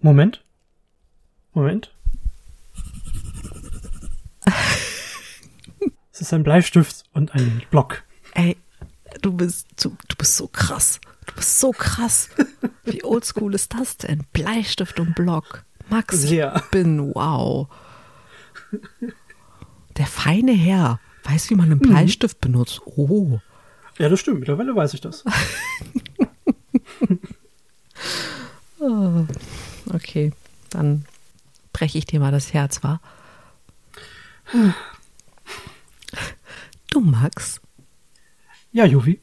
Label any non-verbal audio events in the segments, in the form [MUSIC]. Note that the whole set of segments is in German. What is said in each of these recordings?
Moment. Moment. [LAUGHS] es ist ein Bleistift und ein Block. Ey, du bist, du, du bist so krass. Du bist so krass. Wie oldschool ist das denn? Bleistift und Block. Max, Sehr. ich bin wow. Der feine Herr weiß, wie man einen Bleistift benutzt. Oh. Ja, das stimmt. Mittlerweile weiß ich das. [LAUGHS] [LAUGHS] Okay, dann breche ich dir mal das Herz, wa? Du, Max, Ja, Juvi.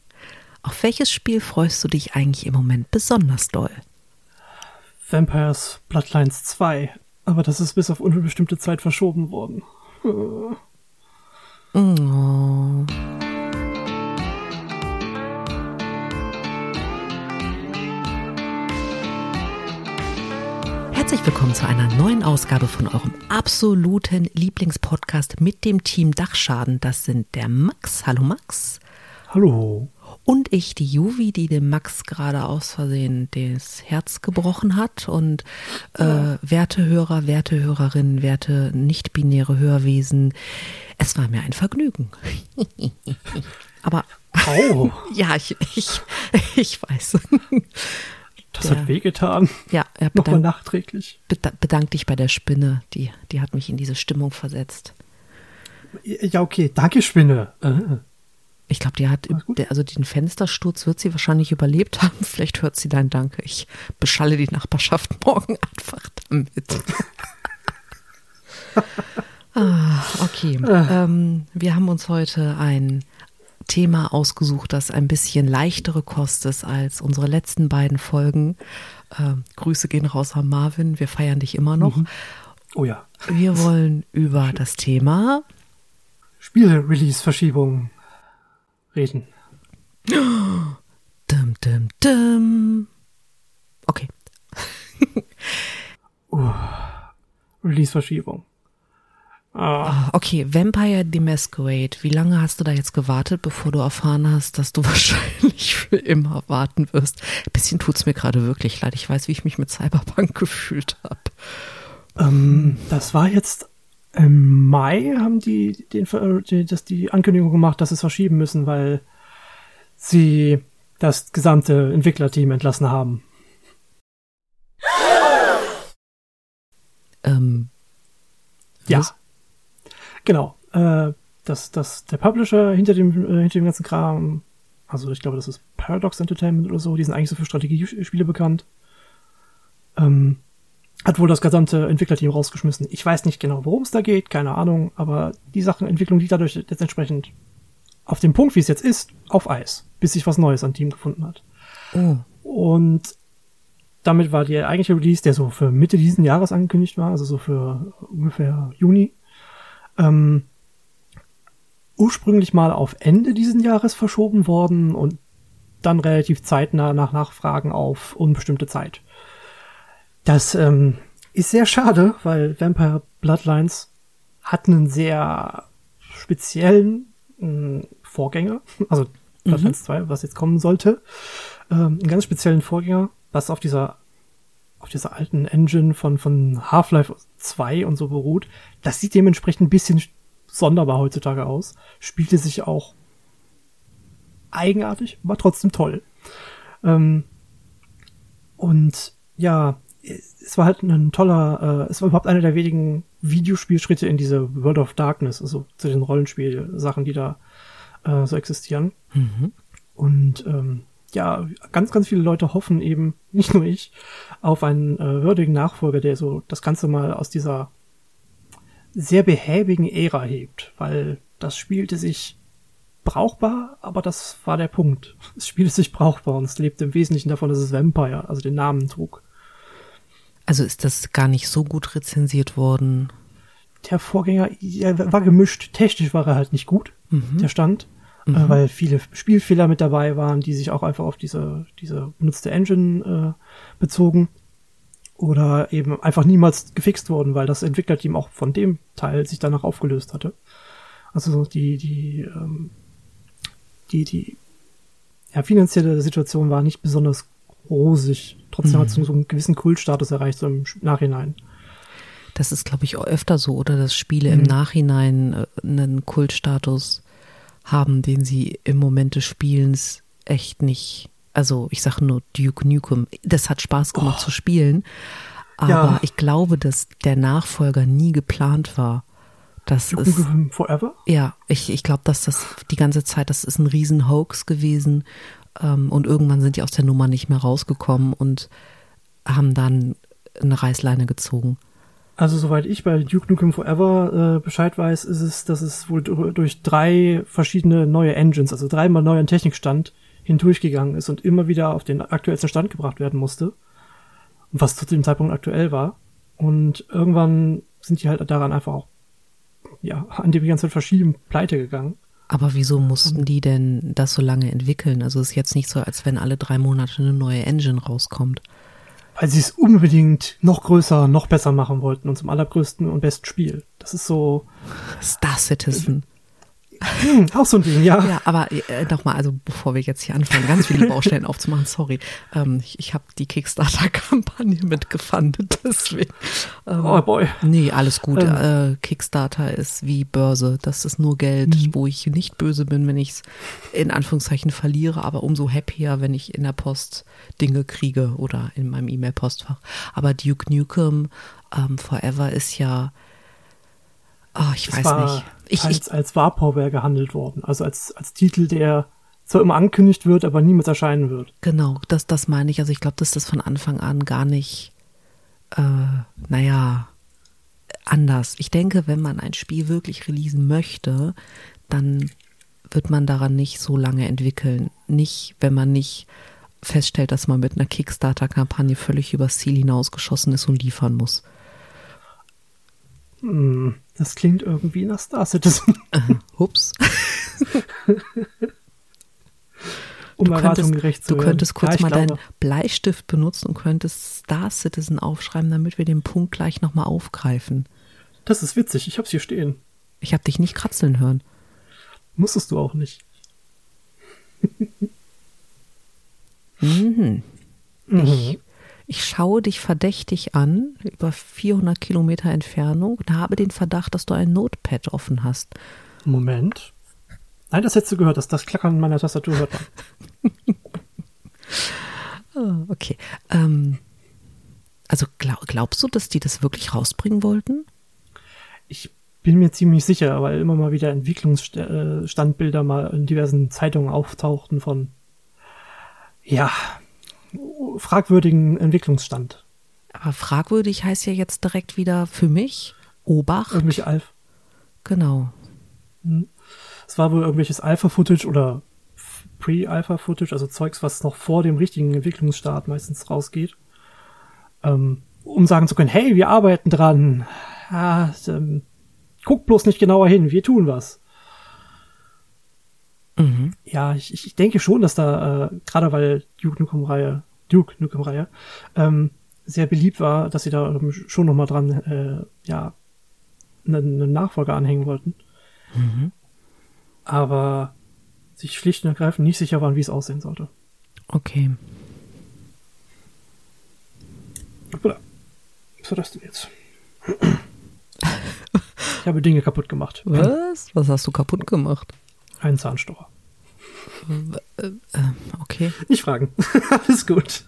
auf welches Spiel freust du dich eigentlich im Moment besonders doll? Vampires Bloodlines 2. Aber das ist bis auf unbestimmte Zeit verschoben worden. Oh. Herzlich willkommen zu einer neuen Ausgabe von eurem absoluten Lieblingspodcast mit dem Team Dachschaden. Das sind der Max. Hallo Max. Hallo. Und ich, die Juvi, die dem Max gerade aus Versehen das Herz gebrochen hat. Und äh, werte Hörer, werte Hörerinnen, werte nicht-binäre Hörwesen, es war mir ein Vergnügen. [LAUGHS] Aber Au, [LAUGHS] ja, ich, ich, ich weiß. das Der- hat wehgetan. Ja, er Nochmal nachträglich. beda- bedank dich bei der Spinne. Die, die hat mich in diese Stimmung versetzt. Ja, okay. Danke, Spinne. Äh, Ich glaube, die hat, der, also den Fenstersturz wird sie wahrscheinlich überlebt haben. [LAUGHS] Vielleicht hört sie dein Danke. Ich beschalle die Nachbarschaft [LAUGHS] morgen einfach damit. [LAUGHS] ah, okay. Ähm, wir haben uns heute ein Thema ausgesucht, das ein bisschen leichtere Kost ist als unsere letzten beiden Folgen. Ähm, Grüße gehen raus an Marvin. Wir feiern dich immer noch. Oh ja. Wir [LAUGHS] wollen über das Thema Spiele-Release-Verschiebung reden. [GASPS] Dum, dum, dum. Okay. [LAUGHS] Release-Verschiebung. Ah, Ah, Okay, Vampire the Masquerade. Wie lange hast du da jetzt gewartet, bevor du erfahren hast, dass du [LAUGHS] wahrscheinlich für immer warten wirst? Ein bisschen tut's mir gerade wirklich leid. Ich weiß, wie ich mich mit Cyberpunk [LAUGHS] gefühlt habe. ähm, das war jetzt im Mai haben die, den, die, das, die Ankündigung gemacht, dass sie es verschieben müssen, weil sie das gesamte Entwicklerteam entlassen haben. Ähm, Ja. Was? Genau. Äh, das, das, der Publisher hinter dem, äh, hinter dem ganzen Kram, also ich glaube, das ist Paradox Entertainment oder so, die sind eigentlich so für Strategiespiele bekannt, ähm, hat wohl das gesamte Entwicklerteam rausgeschmissen. Ich weiß nicht genau, worum es da geht, keine Ahnung, aber die Sachenentwicklung liegt dadurch jetzt entsprechend auf dem Punkt, wie es jetzt ist, auf Eis, bis sich was Neues an Team gefunden hat. oh, Und damit war der eigentliche Release, der so für Mitte diesen Jahres angekündigt war, also so für ungefähr Juni, ähm, ursprünglich mal auf Ende diesen Jahres verschoben worden und dann relativ zeitnah nach Nachfragen auf unbestimmte Zeit. Das ähm, ist sehr schade, weil Vampire Bloodlines hat einen sehr speziellen mh, Vorgänger, [LAUGHS] also Bloodlines 2, was jetzt kommen sollte, ähm, einen ganz speziellen Vorgänger, was auf dieser auf dieser alten Engine von von Half-Life 2 und so beruht. Das sieht dementsprechend ein bisschen sonderbar heutzutage aus. Spielte sich auch eigenartig, war trotzdem toll. Ähm, und ja, es war halt ein toller, äh, es war überhaupt einer der wenigen Videospielschritte in diese World of Darkness, also zu den Rollenspielsachen, die da äh, so existieren. Und ähm, ja, ganz, ganz viele Leute hoffen eben, [LAUGHS] nicht nur ich, auf einen äh, würdigen Nachfolger, der so das Ganze mal aus dieser sehr behäbigen Ära hebt, weil das spielte sich brauchbar, aber das war der Punkt. [LAUGHS] Es spielte sich brauchbar und es lebte im Wesentlichen davon, dass es Vampire, also den Namen trug. also ist das gar nicht so gut rezensiert worden. Der Vorgänger ja, war gemischt. Technisch war er halt nicht gut, der Stand, äh, weil viele Spielfehler mit dabei waren, die sich auch einfach auf diese, diese benutzte Engine äh, bezogen. Oder eben einfach niemals gefixt wurden, weil das Entwicklerteam auch von dem Teil sich danach aufgelöst hatte. Also die, die, ähm, die, die ja, finanzielle Situation war nicht besonders rosig. Trotzdem hat es so einen gewissen Kultstatus erreicht, so im Nachhinein. Das ist, glaube ich, öfter so, oder dass Spiele mhm. im Nachhinein äh, einen Kultstatus haben, den sie im Moment des Spielens echt nicht. Also ich sage nur Duke Nukem. Das hat Spaß gemacht oh. zu spielen, aber ja. ich glaube, dass der Nachfolger nie geplant war. Das Duke ist Nukem Forever. Ja, ich, ich glaube, dass das die ganze Zeit, das ist ein riesen Hoax gewesen ähm, und irgendwann sind die aus der Nummer nicht mehr rausgekommen und haben dann eine Reißleine gezogen. Also soweit ich bei Duke Nukem Forever äh, Bescheid weiß, ist es, dass es wohl durch drei verschiedene neue Engines, also dreimal neuen Technikstand hindurchgegangen ist und immer wieder auf den aktuellsten Stand gebracht werden musste. Was zu dem Zeitpunkt aktuell war. Und irgendwann sind die halt daran einfach auch, ja, an dem ganzen Verschieben pleite gegangen. Aber wieso mussten die denn das so lange entwickeln? Also es ist jetzt nicht so, als wenn alle drei Monate eine neue Engine rauskommt weil sie es unbedingt noch größer, noch besser machen wollten und zum allergrößten und besten Spiel. Das ist so. Star Citizen. Hm, auch so ein Ding, ja. Ja, aber äh, nochmal, also bevor wir jetzt hier anfangen, ganz viele Baustellen aufzumachen, sorry. Ähm, ich ich habe die Kickstarter-Kampagne [LAUGHS] mitgefundet, deswegen. Ähm, oh boy. Nee, alles gut. Ähm. Äh, Kickstarter ist wie Börse. Das ist nur Geld, mhm. wo ich nicht böse bin, wenn ich es in Anführungszeichen verliere, aber umso happier, wenn ich in der Post Dinge kriege oder in meinem E-Mail-Postfach. Aber Duke Nukem ähm, Forever ist ja Oh, ich es weiß nicht. Ich, als, als Warpoware gehandelt worden. Also als, als Titel, der zwar immer angekündigt wird, aber niemals erscheinen wird. Genau, das, das meine ich. Also ich glaube, dass das von Anfang an gar nicht, äh, naja, anders. Ich denke, wenn man ein Spiel wirklich releasen möchte, dann wird man daran nicht so lange entwickeln. Nicht, wenn man nicht feststellt, dass man mit einer Kickstarter-Kampagne völlig übers Ziel hinausgeschossen ist und liefern muss. Hm, das klingt irgendwie nach Star Citizen. Uh, hups. [LAUGHS] um du zu Du könntest kurz ja, mal glaube. deinen Bleistift benutzen und könntest Star Citizen aufschreiben, damit wir den Punkt gleich nochmal aufgreifen. Das ist witzig, ich hab's hier stehen. Ich hab dich nicht kratzeln hören. Musstest du auch nicht. mhm. mhm. Ich ich schaue dich verdächtig an, über 400 Kilometer Entfernung, und habe den Verdacht, dass du ein Notepad offen hast. Moment. Nein, das hättest du gehört, dass das Klackern meiner Tastatur hört man. oh, [LAUGHS] okay. Ähm, also glaub, glaubst du, dass die das wirklich rausbringen wollten? Ich bin mir ziemlich sicher, weil immer mal wieder Entwicklungsstandbilder mal in diversen Zeitungen auftauchten von ja, fragwürdigen Entwicklungsstand. Aber fragwürdig heißt ja jetzt direkt wieder für mich Obacht. Irgendwelche Alpha. Genau. Hm. Es war wohl irgendwelches Alpha-Footage oder Pre-Alpha-Footage, also Zeugs, was noch vor dem richtigen Entwicklungsstart meistens rausgeht. Ähm, um sagen zu können, hey, wir arbeiten dran. Ah, ähm, guck bloß nicht genauer hin, wir tun was. Mhm. Ja, ich, ich denke schon, dass da, äh, gerade weil Duke Nukem-Reihe, Duke Nukem-Reihe, ähm, sehr beliebt war, dass sie da ähm, schon noch mal dran, äh, ja, einen, einen Nachfolger anhängen wollten. Mhm. Aber sich schlicht und ergreifend nicht sicher waren, wie es aussehen sollte. Okay. Hoppla. Was war das denn jetzt? ich habe Dinge kaputt gemacht. Was? Was hast du kaputt gemacht? Ein Zahnstocher. Äh, äh, okay. Nicht fragen. [LAUGHS] Alles gut.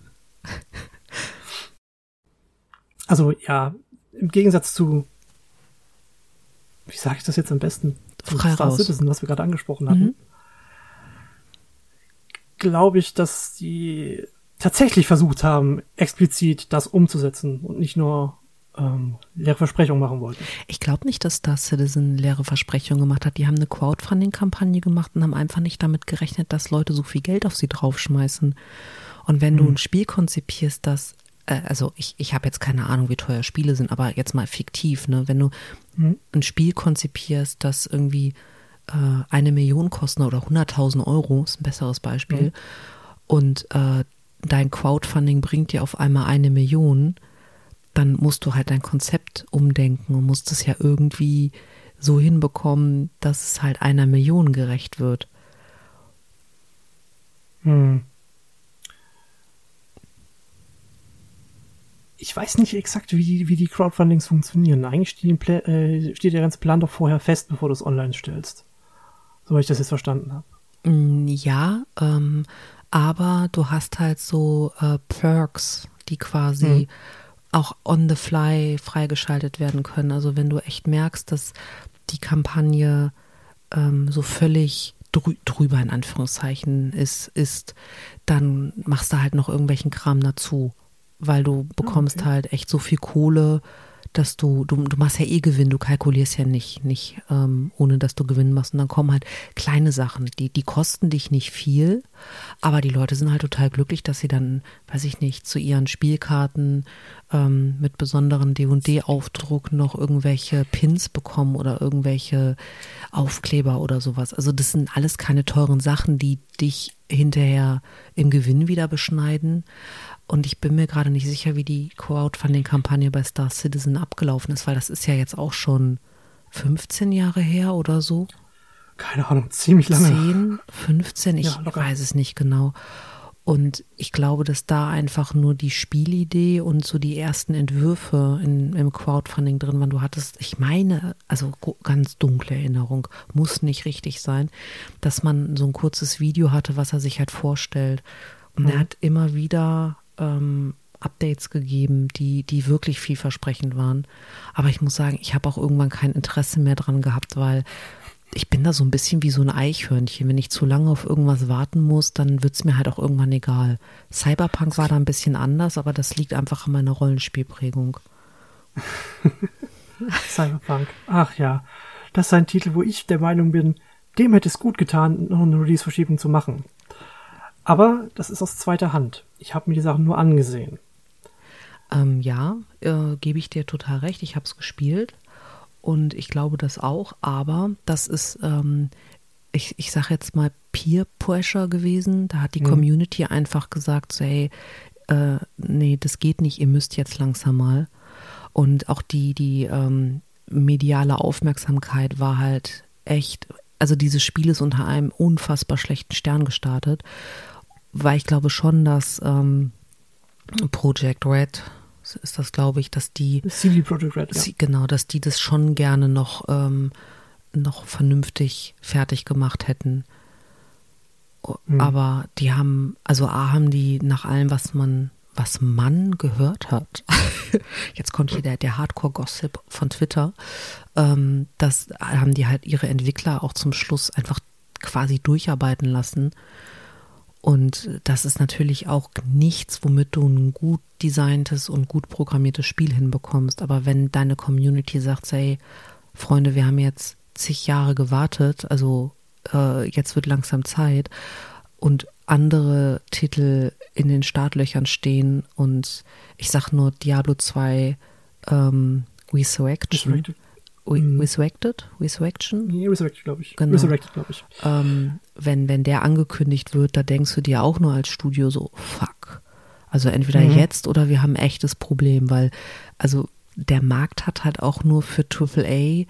Also ja, im Gegensatz zu, wie sage ich das jetzt am besten? Frei Star raus. Citizen, was wir gerade angesprochen hatten. Mhm. Glaube ich, dass die tatsächlich versucht haben, explizit das umzusetzen und nicht nur ähm, leere Versprechungen machen wollten. Ich glaube nicht, dass Star Citizen leere Versprechungen gemacht hat. Die haben eine Crowdfunding-Kampagne gemacht und haben einfach nicht damit gerechnet, dass Leute so viel Geld auf sie draufschmeißen. Und wenn mhm. du ein Spiel konzipierst, das äh, also ich, ich habe jetzt keine Ahnung, wie teuer Spiele sind, aber jetzt mal fiktiv, ne? Wenn du mhm. ein Spiel konzipierst, das irgendwie äh, eine Million kostet oder 100.000 Euro, ist ein besseres Beispiel, mhm. und äh, dein Crowdfunding bringt dir auf einmal eine Million, dann musst du halt dein Konzept umdenken und musst es ja irgendwie so hinbekommen, dass es halt einer Million gerecht wird. Hm. ich weiß nicht exakt, wie die, wie die Crowdfundings funktionieren. Eigentlich steht, äh, steht der ganze Plan doch vorher fest, bevor du es online stellst. So wie ich das jetzt verstanden habe. Mm, ja, ähm, aber du hast halt so äh, Perks, die quasi hm. Auch on the fly freigeschaltet werden können. Also wenn du echt merkst, dass die Kampagne ähm, so völlig drü drüber in Anführungszeichen ist, ist, dann machst du halt noch irgendwelchen Kram dazu, weil du bekommst okay. halt echt so viel Kohle dass du, du, du machst ja eh Gewinn, du kalkulierst ja nicht, nicht ähm, ohne dass du Gewinn machst. Und dann kommen halt kleine Sachen, die, die kosten dich nicht viel, aber die Leute sind halt total glücklich, dass sie dann, weiß ich nicht, zu ihren Spielkarten ähm, mit besonderen D&D-Aufdruck noch irgendwelche Pins bekommen oder irgendwelche Aufkleber oder sowas. Also das sind alles keine teuren Sachen, die dich hinterher im Gewinn wieder beschneiden. Und ich bin mir gerade nicht sicher, wie die Crowdfunding-Kampagne bei Star Citizen abgelaufen ist, weil das ist ja jetzt auch schon 15 Jahre her oder so. Keine Ahnung, ziemlich lange. 10, 15, ich ja, weiß es nicht genau. Und ich glaube, dass da einfach nur die Spielidee und so die ersten Entwürfe in, im Crowdfunding drin waren. Du hattest, ich meine, also ganz dunkle Erinnerung, muss nicht richtig sein, dass man so ein kurzes Video hatte, was er sich halt vorstellt. Und mhm. er hat immer wieder ähm, Updates gegeben, die, die wirklich vielversprechend waren. Aber ich muss sagen, ich habe auch irgendwann kein Interesse mehr dran gehabt, weil ich bin da so ein bisschen wie so ein Eichhörnchen. Wenn ich zu lange auf irgendwas warten muss, dann wird es mir halt auch irgendwann egal. Cyberpunk war da ein bisschen anders, aber das liegt einfach an meiner Rollenspielprägung. [LAUGHS] Cyberpunk. Ach ja. Das ist ein Titel, wo ich der Meinung bin, dem hätte es gut getan, noch eine Release-Verschiebung zu machen. Aber das ist aus zweiter Hand. Ich habe mir die Sachen nur angesehen. Ähm, ja, äh, gebe ich dir total recht. Ich habe es gespielt und ich glaube das auch. Aber das ist, ähm, ich, ich sage jetzt mal Peer Pressure gewesen. Da hat die mhm. Community einfach gesagt, so, hey, äh, nee, das geht nicht. Ihr müsst jetzt langsam mal. Und auch die die ähm, mediale Aufmerksamkeit war halt echt. Also dieses Spiel ist unter einem unfassbar schlechten Stern gestartet weil ich glaube schon, dass ähm, Project Red ist das, glaube ich, dass die CD Project Red, ja. genau, dass die das schon gerne noch ähm, noch vernünftig fertig gemacht hätten. Mhm. Aber die haben, also A haben die nach allem, was man, was man gehört hat, [LAUGHS] jetzt kommt hier der, der Hardcore-Gossip von Twitter, ähm, das haben die halt ihre Entwickler auch zum Schluss einfach quasi durcharbeiten lassen und das ist natürlich auch nichts, womit du ein gut designtes und gut programmiertes Spiel hinbekommst. Aber wenn deine Community sagt, hey, Freunde, wir haben jetzt zig Jahre gewartet, also äh, jetzt wird langsam Zeit und andere Titel in den Startlöchern stehen und ich sag nur Diablo 2 ähm, Resurrection. Mhm. Resurrected? Resurrection? Nee, Resurrected, glaube ich. Genau. Resurrected, glaube ich. Ähm, wenn, wenn der angekündigt wird, da denkst du dir auch nur als Studio so, fuck. Also entweder mhm. jetzt oder wir haben ein echtes Problem, weil, also der Markt hat halt auch nur für AAA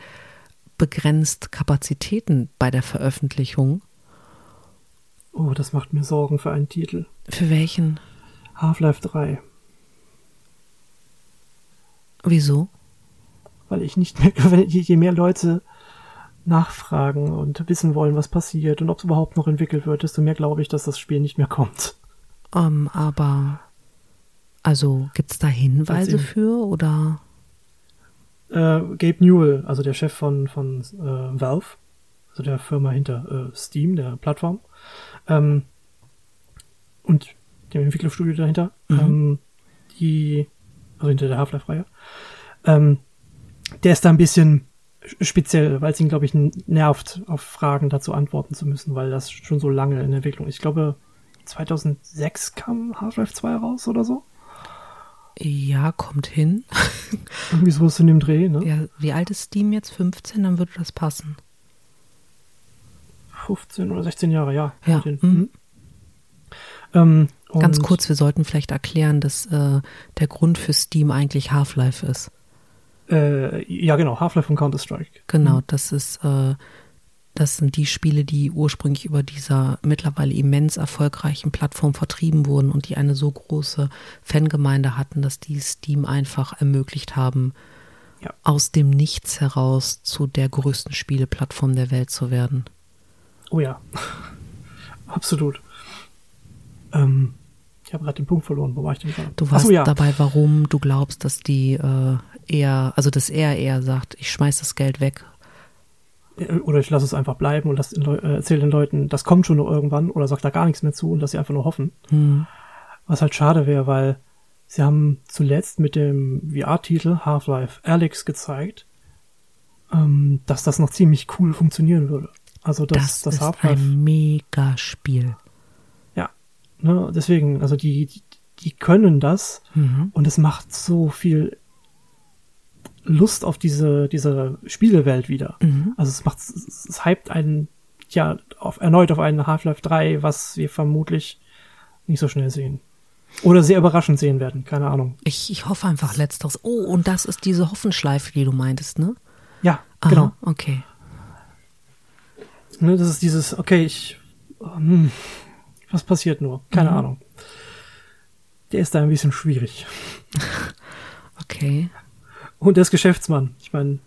begrenzt Kapazitäten bei der Veröffentlichung. Oh, das macht mir Sorgen für einen Titel. Für welchen? Half-Life 3. Wieso? Weil ich nicht mehr, [LAUGHS] je mehr Leute nachfragen und wissen wollen, was passiert und ob es überhaupt noch entwickelt wird, desto mehr glaube ich, dass das Spiel nicht mehr kommt. Um, ähm, aber also gibt es da Hinweise für oder? Äh, Gabe Newell, also der Chef von, von äh, Valve, also der Firma hinter äh, Steam, der Plattform, ähm, und dem Entwicklerstudio dahinter, mhm. ähm, die, also hinter der Half-Life-Reihe, ähm, der ist da ein bisschen speziell, weil es ihn, glaube ich, nervt, auf Fragen dazu antworten zu müssen, weil das schon so lange in Entwicklung ist. Ich glaube, 2006 kam Half-Life 2 raus oder so. Ja, kommt hin. [LAUGHS] Irgendwie so ist in dem Dreh, ne? Ja, wie alt ist Steam jetzt? 15? Dann würde das passen. 15 oder 16 Jahre, ja. Ja. Mhm. Ähm, Ganz kurz, wir sollten vielleicht erklären, dass äh, der Grund für Steam eigentlich Half-Life ist. Äh, ja, genau, Half-Life und Counter-Strike. Genau, mhm. das ist, äh, das sind die Spiele, die ursprünglich über dieser mittlerweile immens erfolgreichen Plattform vertrieben wurden und die eine so große Fangemeinde hatten, dass die Steam einfach ermöglicht haben, Ja. aus dem Nichts heraus zu der größten Spieleplattform der Welt zu werden. Oh ja. [LAUGHS] Absolut. Ähm, habe gerade den Punkt verloren. Wo war ich denn gerade? Du warst so, ja. dabei, warum du glaubst, dass die äh, eher, also dass er eher sagt, ich schmeiß das Geld weg. Äh, Oder ich lasse es einfach bleiben und äh, erzähle den Leuten, das kommt schon noch irgendwann oder sag da gar nichts mehr zu und dass sie einfach nur hoffen. Hm. Was halt schade wäre, weil sie haben zuletzt mit dem VR-Titel Half-Life Alyx gezeigt, ähm, dass das noch ziemlich cool funktionieren würde. Also Das, das, das, ist Half-Life, ein Mega-Spiel. Ne, deswegen, also die, die, die können das Mhm. und es macht so viel Lust auf diese, diese Spielewelt wieder. Mhm. Also es macht, es, es hypt einen, ja, auf, erneut auf einen Half-Life 3, was wir vermutlich nicht so schnell sehen. Oder sehr überraschend sehen werden, keine Ahnung. Ich, ich hoffe einfach letzteres. Oh, und das ist diese Hoffenschleife, die du meintest, ne? Ja, Aha, genau. Okay. Ne, das ist dieses, okay, ich, hm, was passiert nur? Keine Mhm. Ahnung. Der ist da ein bisschen schwierig. [LAUGHS] Okay. Und der ist Geschäftsmann. Ich meine,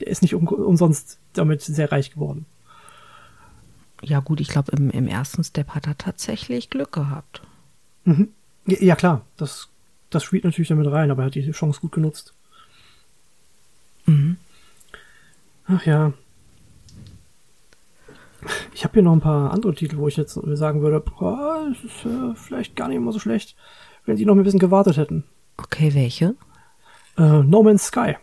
der ist nicht um, umsonst damit sehr reich geworden. Ja, gut, ich glaube, im, im ersten Step hat er tatsächlich Glück gehabt. Mhm. Ja, klar, das, das spielt natürlich damit rein, aber er hat die Chance gut genutzt. Mhm. Ach ja. Ich habe hier noch ein paar andere Titel, wo ich jetzt sagen würde, boah, es ist äh, vielleicht gar nicht immer so schlecht, wenn sie noch ein bisschen gewartet hätten. Okay, welche? Äh, no Man's Sky.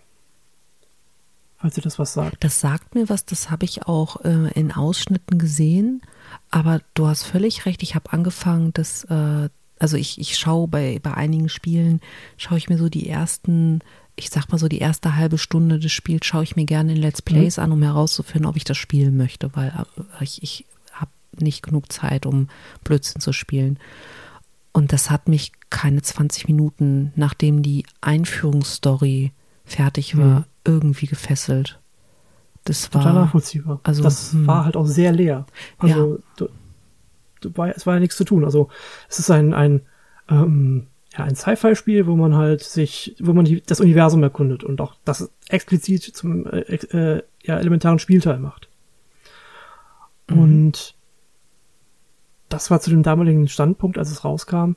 Falls ihr das was sagt. Das sagt mir was, das habe ich auch äh, in Ausschnitten gesehen. Aber du hast völlig recht, ich habe angefangen, das, äh, also ich, ich schaue bei, bei einigen Spielen, schaue ich mir so die ersten, ich sag mal so die erste halbe Stunde des Spiels, schaue ich mir gerne in Let's Plays an, um herauszufinden, ob ich das spielen möchte, weil äh, ich, ich habe nicht genug Zeit, um Blödsinn zu spielen. Und das hat mich keine 20 Minuten, nachdem die Einführungsstory fertig war, Mhm. irgendwie gefesselt. Das war. Total nachvollziehbar. also, das hm. war halt auch sehr leer. Also du, du war, es war ja nichts zu tun. Also es ist ein, ein, ähm, ja, ein Sci-Fi-Spiel, wo man halt sich, wo man die, das Universum erkundet und auch das explizit zum äh, äh, ja, elementaren Spielteil macht. Mhm. Und das war zu dem damaligen Standpunkt, als es rauskam,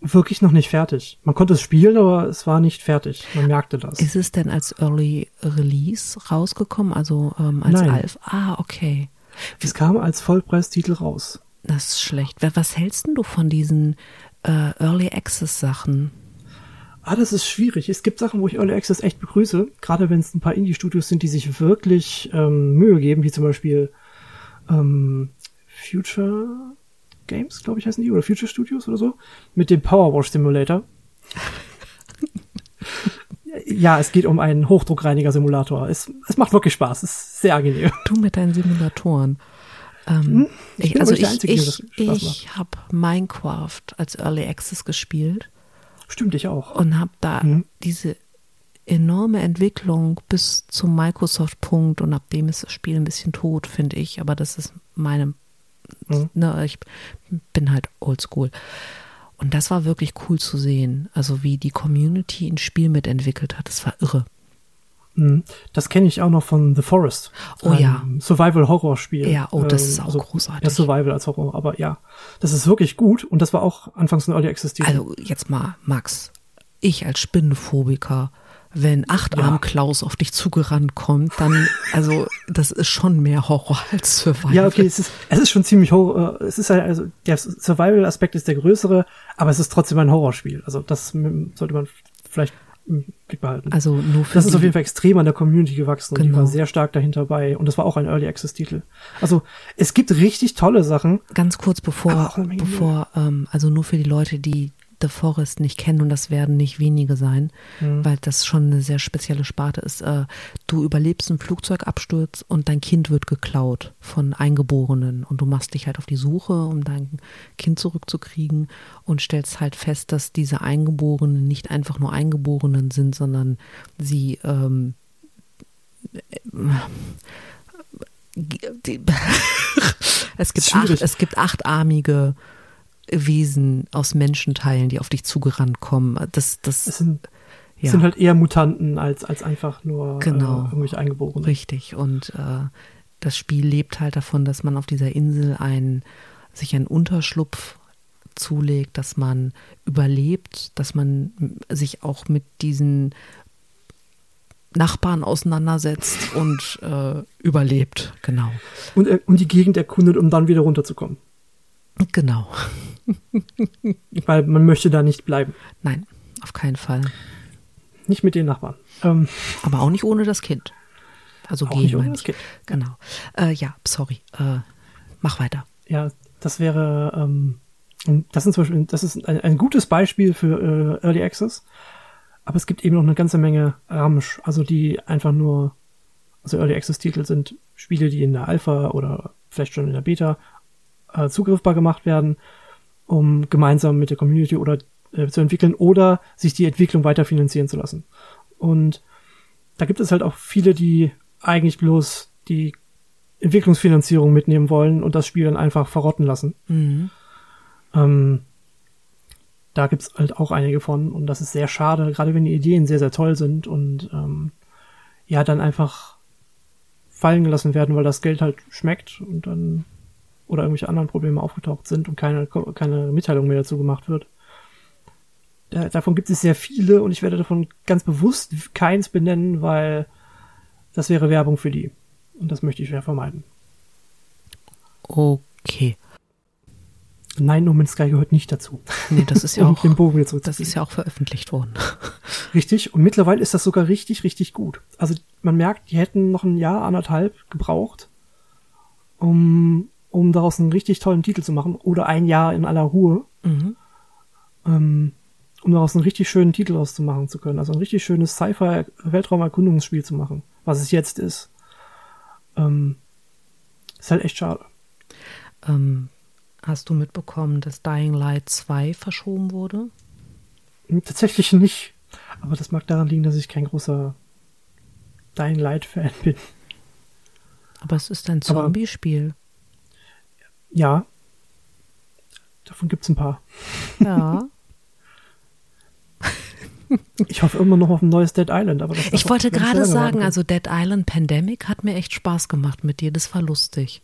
wirklich noch nicht fertig. Man konnte es spielen, aber es war nicht fertig. Man merkte das. Ist es denn als Early Release rausgekommen? Also ähm, als Nein. Alf? Ah, okay. Es kam als Vollpreistitel raus. Das ist schlecht. Wa- Was hältst denn du von diesen äh, Early Access Sachen? Ah, das ist schwierig. Es gibt Sachen, wo ich Early Access echt begrüße, gerade wenn es ein paar Indie-Studios sind, die sich wirklich ähm, Mühe geben, wie zum Beispiel ähm, Future Games, glaube ich, heißen die, oder Future Studios oder so, mit dem Power Wash Simulator. [LAUGHS] ja, es geht um einen Hochdruckreiniger-Simulator. Es, es macht wirklich Spaß. Es ist sehr angenehm. Du mit deinen Simulatoren. Ähm, Ich ich, bin also ich, Einzige, ich, ich habe Minecraft als Early Access gespielt Stimmt, ich auch. und habe da Mhm. diese enorme Entwicklung bis zum Microsoft-Punkt und ab dem ist das Spiel ein bisschen tot, finde ich. Aber das ist meine, Mhm. ne, ich bin halt oldschool. Und das war wirklich cool zu sehen. Also wie die Community ein Spiel mitentwickelt hat. Das war irre. Mhm. Das kenne ich auch noch von The Forest. Oh ja. Survival-Horror-Spiel. Ja, oh, das ist auch also, großartig. Ja, Survival als Horror, aber ja. Das ist wirklich gut und das war auch anfangs ein Early Access Titel. Also jetzt mal, Max, ich als Spinnenphobiker, wenn Achtarm Ja. Klaus auf dich zugerannt kommt, dann, [LAUGHS] also das ist schon mehr Horror als Survival. ja, okay, es ist, es ist schon ziemlich Horror, äh, es ist halt, also, der Survival-Aspekt ist der größere, aber es ist trotzdem ein Horrorspiel. Also, das sollte man vielleicht im Blick behalten. Also nur für das ist auf jeden Fall extrem an der Community gewachsen und die Genau. war sehr stark dahinter bei und das war auch ein Early Access Titel. Also, es gibt richtig tolle Sachen. ganz kurz bevor, bevor, ähm, also nur für die Leute, die The Forest nicht kennen und das werden nicht wenige sein, Mhm. weil das schon eine sehr spezielle Sparte ist. Äh, du überlebst einen Flugzeugabsturz und dein Kind wird geklaut von Eingeborenen und du machst dich halt auf die Suche, um dein Kind zurückzukriegen und stellst halt fest, dass diese Eingeborenen nicht einfach nur Eingeborenen sind, sondern sie ähm, [LAUGHS] die, es gibt acht, es gibt achtarmige Wesen aus Menschenteilen, die auf dich zugerannt kommen. Das, das es sind, ja. sind halt eher Mutanten als, als einfach nur genau. äh, irgendwelche Eingeborenen. Richtig. Und äh, das Spiel lebt halt davon, dass man auf dieser Insel ein, sich einen Unterschlupf zulegt, dass man überlebt, dass man sich auch mit diesen Nachbarn auseinandersetzt und äh, überlebt, genau. Und, äh, und die Gegend erkundet, um dann wieder runterzukommen. Genau. [LAUGHS] Weil man möchte da nicht bleiben. Nein, auf keinen Fall. Nicht mit den Nachbarn. Ähm, Aber auch nicht ohne das Kind. Also auch gehen nicht ohne das. Kind. Genau. Äh, ja, sorry. Äh, mach weiter. Ja, das wäre, ähm, das sind zum Beispiel, das ist ein, ein gutes Beispiel für äh, Early Access. Aber es gibt eben noch eine ganze Menge Ramsch, also die einfach nur, also Early Access Titel sind Spiele, die in der Alpha oder vielleicht schon in der Beta äh, zugriffbar gemacht werden, um gemeinsam mit der Community oder äh, zu entwickeln oder sich die Entwicklung weiter finanzieren zu lassen. Und da gibt es halt auch viele, die eigentlich bloß die Entwicklungsfinanzierung mitnehmen wollen und das Spiel dann einfach verrotten lassen. Mhm. Ähm, da gibt's halt auch einige von und das ist sehr schade, gerade wenn die Ideen sehr, sehr toll sind und ähm, ja, dann einfach fallen gelassen werden, weil das Geld halt schmeckt und dann oder irgendwelche anderen Probleme aufgetaucht sind und keine, keine Mitteilung mehr dazu gemacht wird. Da, davon gibt es sehr viele und ich werde davon ganz bewusst keins benennen, weil das wäre Werbung für die. Und das möchte ich ja vermeiden. Okay. Nein, No Man's Sky gehört nicht dazu. Nee, das ist [LAUGHS] ja Um auch, den Bogen wieder das ist ja auch veröffentlicht worden. [LAUGHS] Richtig. Und mittlerweile ist das sogar richtig, richtig gut. Also man merkt, die hätten noch ein Jahr, anderthalb gebraucht, um, um daraus einen richtig tollen Titel zu machen. Oder ein Jahr in aller Ruhe, Mhm. ähm, um daraus einen richtig schönen Titel auszumachen zu können. Also ein richtig schönes Sci-Fi-Weltraumerkundungsspiel zu machen, was es jetzt ist. Ähm, ist halt echt schade. Ähm, hast du mitbekommen, dass Dying Light 2 verschoben wurde? Tatsächlich nicht. Aber das mag daran liegen, dass ich kein großer Dying Light-Fan bin. Aber es ist ein Zombie-Spiel. Ja. Davon gibt's ein paar. Ja. [LAUGHS] Ich hoffe immer noch auf ein neues Dead Island, aber das Ich wollte gerade sagen, also Dead Island Pandemic hat mir echt Spaß gemacht mit dir. Das war lustig.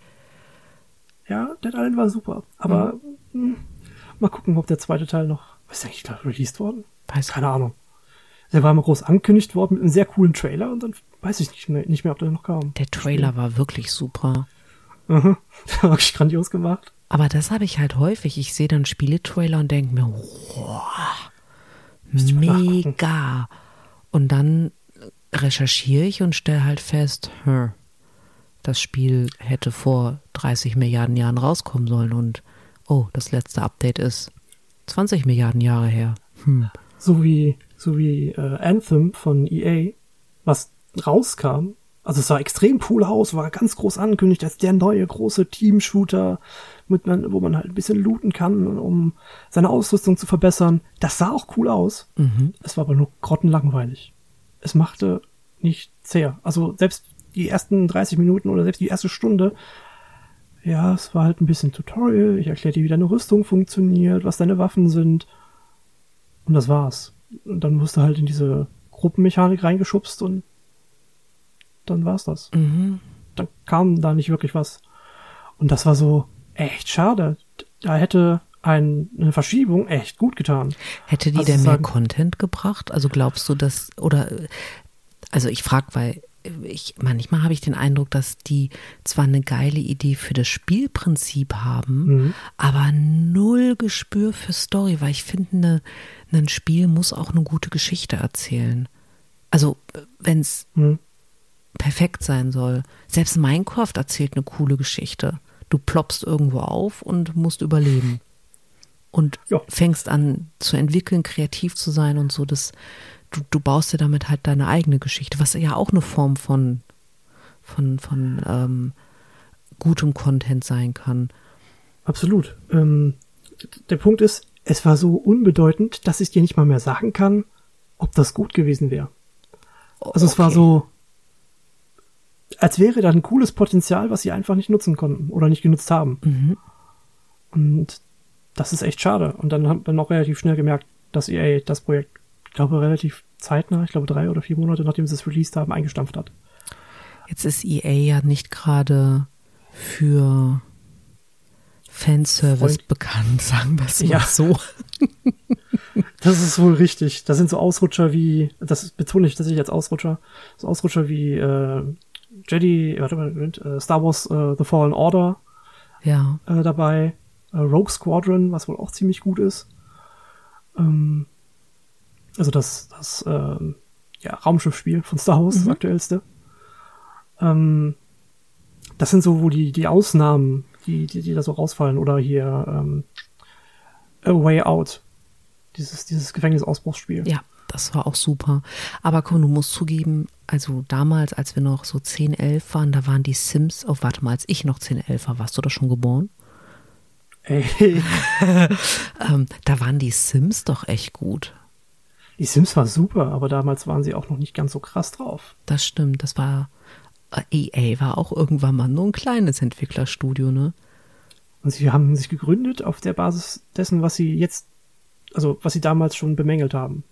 Ja, Dead Island war super. Aber Mhm. mh, mal gucken, ob der zweite Teil noch. Was ist eigentlich da released worden? Weiß Keine Ahnung. Der war mal groß angekündigt worden mit einem sehr coolen Trailer und dann weiß ich nicht mehr, nicht mehr ob der noch kam. Der Trailer war wirklich super. Mhm. [LAUGHS] Wirklich grandios gemacht. Aber das habe ich halt häufig. Ich sehe dann Spieletrailer und denke mir, wow, mega. Und dann recherchiere ich und stelle halt fest, hm, das Spiel hätte vor 30 Milliarden Jahren rauskommen sollen und oh, das letzte Update ist 20 Milliarden Jahre her. Hm. So wie, so wie äh, Anthem von EA, was rauskam. Also es sah extrem cool aus, war ganz groß angekündigt als der neue große Team-Shooter, mit man, wo man halt ein bisschen looten kann, um seine Ausrüstung zu verbessern. Das sah auch cool aus. Mhm. Es war aber nur grottenlangweilig. Es machte nicht sehr. Also selbst die ersten 30 Minuten oder selbst die erste Stunde, ja, es war halt ein bisschen Tutorial. Ich erkläre dir, wie deine Rüstung funktioniert, was deine Waffen sind. Und das war's. Und dann wirst du halt in diese Gruppenmechanik reingeschubst und dann war's das. Mhm. Dann kam da nicht wirklich was. Und das war so echt schade. Da hätte ein, eine Verschiebung echt gut getan. Hätte die Also denn mehr Content gebracht? Also glaubst du, dass, oder, also ich frage, weil ich, manchmal habe ich den Eindruck, dass die zwar eine geile Idee für das Spielprinzip haben, Mhm. aber null Gespür für Story, weil ich finde, ne, ein Spiel muss auch eine gute Geschichte erzählen. Also, wenn es Hm. Perfekt sein soll. Selbst Minecraft erzählt eine coole Geschichte. Du ploppst irgendwo auf und musst überleben. Und Ja. fängst an zu entwickeln, kreativ zu sein und so. Das, du, du baust dir damit halt deine eigene Geschichte, was ja auch eine Form von, von, von ähm, gutem Content sein kann. Absolut. Ähm, der Punkt ist, es war so unbedeutend, dass ich dir nicht mal mehr sagen kann, ob das gut gewesen wäre. Also es war Okay. so, als wäre da ein cooles Potenzial, was sie einfach nicht nutzen konnten oder nicht genutzt haben. Mhm. Und das ist echt schade. Und dann hat man auch relativ schnell gemerkt, dass EA das Projekt, ich glaube, relativ zeitnah, ich glaube drei oder vier Monate, nachdem sie es released haben, eingestampft hat. Jetzt ist EA ja nicht gerade für Fanservice Freund- bekannt, sagen wir es Ja. mal so. [LAUGHS] Das ist wohl richtig. Das sind so Ausrutscher wie, das betone ich tatsächlich als Ausrutscher, so Ausrutscher wie äh, Jedi, warte mal, äh, Star Wars äh, The Fallen Order Ja. äh, dabei, äh, Rogue Squadron, was wohl auch ziemlich gut ist. Ähm, also das, das ähm, ja, Raumschiffspiel von Star Wars, das aktuellste. Ähm, das sind so wo die, die Ausnahmen, die, die, die da so rausfallen. Oder hier ähm, A Way Out. Dieses, dieses Gefängnisausbruchsspiel. Ja, das war auch super. Aber komm, du musst zugeben, also damals, als wir noch so 10, 11 waren, da waren die Sims, oh warte mal, als ich noch 10, 11 war, warst du da schon geboren? Ey, [LAUGHS] Ähm, da waren die Sims doch echt gut. die Sims war super, aber damals waren sie auch noch nicht ganz so krass drauf. Das stimmt, das war, äh, EA war auch irgendwann mal nur ein kleines Entwicklerstudio, ne? Und sie haben sich gegründet auf der Basis dessen, was sie jetzt, also was sie damals schon bemängelt haben.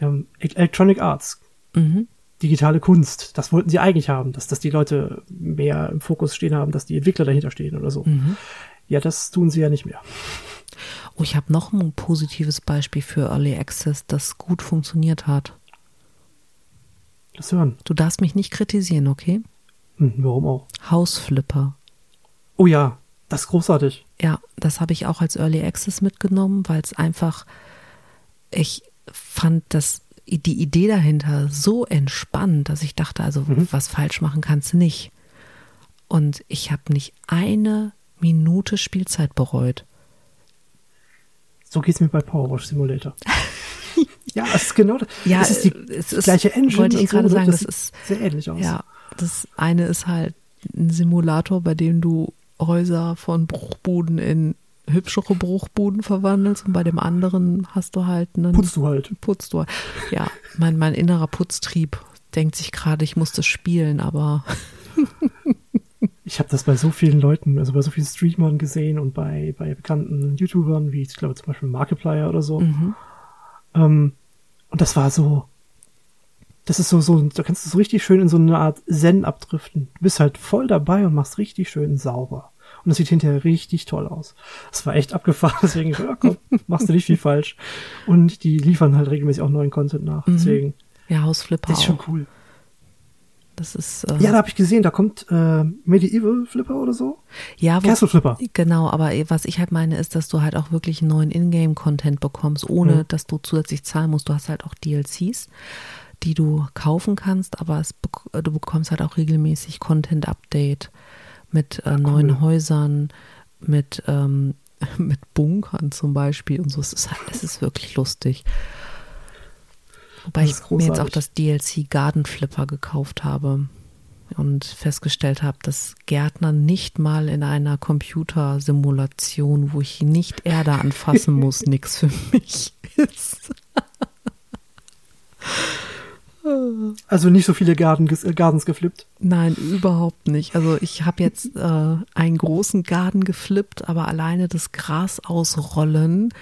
E- Electronic Arts, Mhm. digitale Kunst, das wollten sie eigentlich haben, dass, dass die Leute mehr im Fokus stehen haben, dass die Entwickler dahinter stehen oder so. Mhm. Ja, das tun sie ja nicht mehr. Oh, ich habe noch ein positives Beispiel für Early Access, das gut funktioniert hat. Das hören. Du darfst mich nicht kritisieren, okay? Hm, warum auch? Hausflipper. Oh ja, das ist großartig. Ja, das habe ich auch als Early Access mitgenommen, weil es einfach, ich fand das, die Idee dahinter so entspannt, dass ich dachte, also was falsch machen kannst du nicht. Und ich habe nicht eine Minute Spielzeit bereut. So geht's mir bei Power Wash Simulator. [LAUGHS] ja, es ist genau das. Ja, es ist die es ist- gleiche Engine. wollte ich so, gerade ne? sagen, das sieht ist- sehr ähnlich aus. Ja, das eine ist halt ein Simulator, bei dem du Häuser von Bruchbuden in hübschere Bruchbuden verwandelst und bei dem anderen hast du halt einen Putzt du halt. putzt du. Ja, mein, mein innerer Putztrieb denkt sich gerade, ich muss das spielen, aber Ich habe das bei so vielen Leuten, also bei so vielen Streamern gesehen und bei, bei bekannten YouTubern, wie ich glaube zum Beispiel Markiplier oder so. Mhm. Ähm, und das war so, das ist so, so, da kannst du so richtig schön in so eine Art Zen abdriften. Du bist halt voll dabei und machst richtig schön sauber. Und das sieht hinterher richtig toll aus. Das war echt abgefahren, [LAUGHS] deswegen, ja, komm, machst du nicht viel falsch. Und die liefern halt regelmäßig auch neuen Content nach. Deswegen, ja, Hausflipper das ist schon cool. Das ist äh, Ja, da habe ich gesehen, da kommt äh, Medieval Flipper oder so. ja, wo, Castle Flipper. Genau, aber was ich halt meine, ist, dass du halt auch wirklich neuen Ingame-Content bekommst, ohne Mhm. dass du zusätzlich zahlen musst. Du hast halt auch DLCs, die du kaufen kannst, aber es, äh, du bekommst halt auch regelmäßig Content-Update mit äh, neuen Häusern, mit, ähm, [LAUGHS] mit Bunkern zum Beispiel und so. Es ist, halt, es ist wirklich lustig. Wobei ich ist mir jetzt auch großartig. das DLC Garden Flipper gekauft habe und festgestellt habe, dass Gärtner nicht mal in einer Computersimulation, wo ich nicht Erde anfassen [LAUGHS] muss, nix für mich [LAUGHS] ist. Also nicht so viele Garden, äh, Gardens geflippt. Nein, überhaupt nicht. Also ich habe jetzt äh, einen großen Garten geflippt, aber alleine das Gras ausrollen,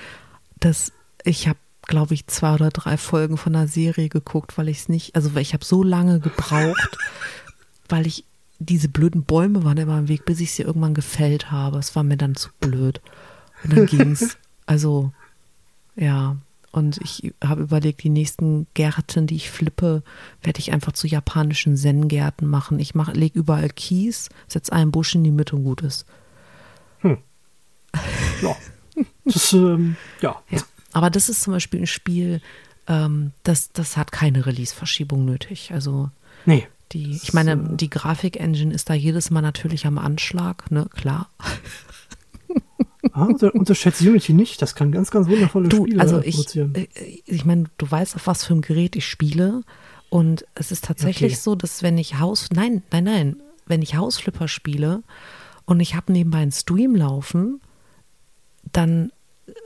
das ich habe, glaube ich, zwei oder drei Folgen von einer Serie geguckt, weil ich es nicht, also weil ich habe so lange gebraucht, [LAUGHS] weil ich diese blöden Bäume waren immer im Weg, bis ich sie irgendwann gefällt habe. Es war mir dann zu blöd. Und dann ging's. [LAUGHS] Also ja, und ich habe überlegt, die nächsten Gärten, die ich flippe, werde ich einfach zu japanischen Zen-Gärten machen. Ich mach, leg überall Kies, setz einen Busch in die Mitte und gut ist. Ja. Das, ähm, ja. Ja. Aber das ist zum Beispiel ein Spiel, ähm, das, das hat keine Release-Verschiebung nötig. Also Nee. die, ich meine, äh, die Grafik-Engine ist da jedes Mal natürlich am Anschlag, ne, klar. Ah, unter, unterschätzt Unity nicht. Das kann ganz, ganz wundervolle Du, Spiele also ich, produzieren. äh, ich meine, du weißt, auf was für ein Gerät ich spiele. Und es ist tatsächlich Okay. so, dass wenn ich Haus, nein, nein, nein, wenn ich Hausflipper spiele und ich habe nebenbei einen Stream laufen, dann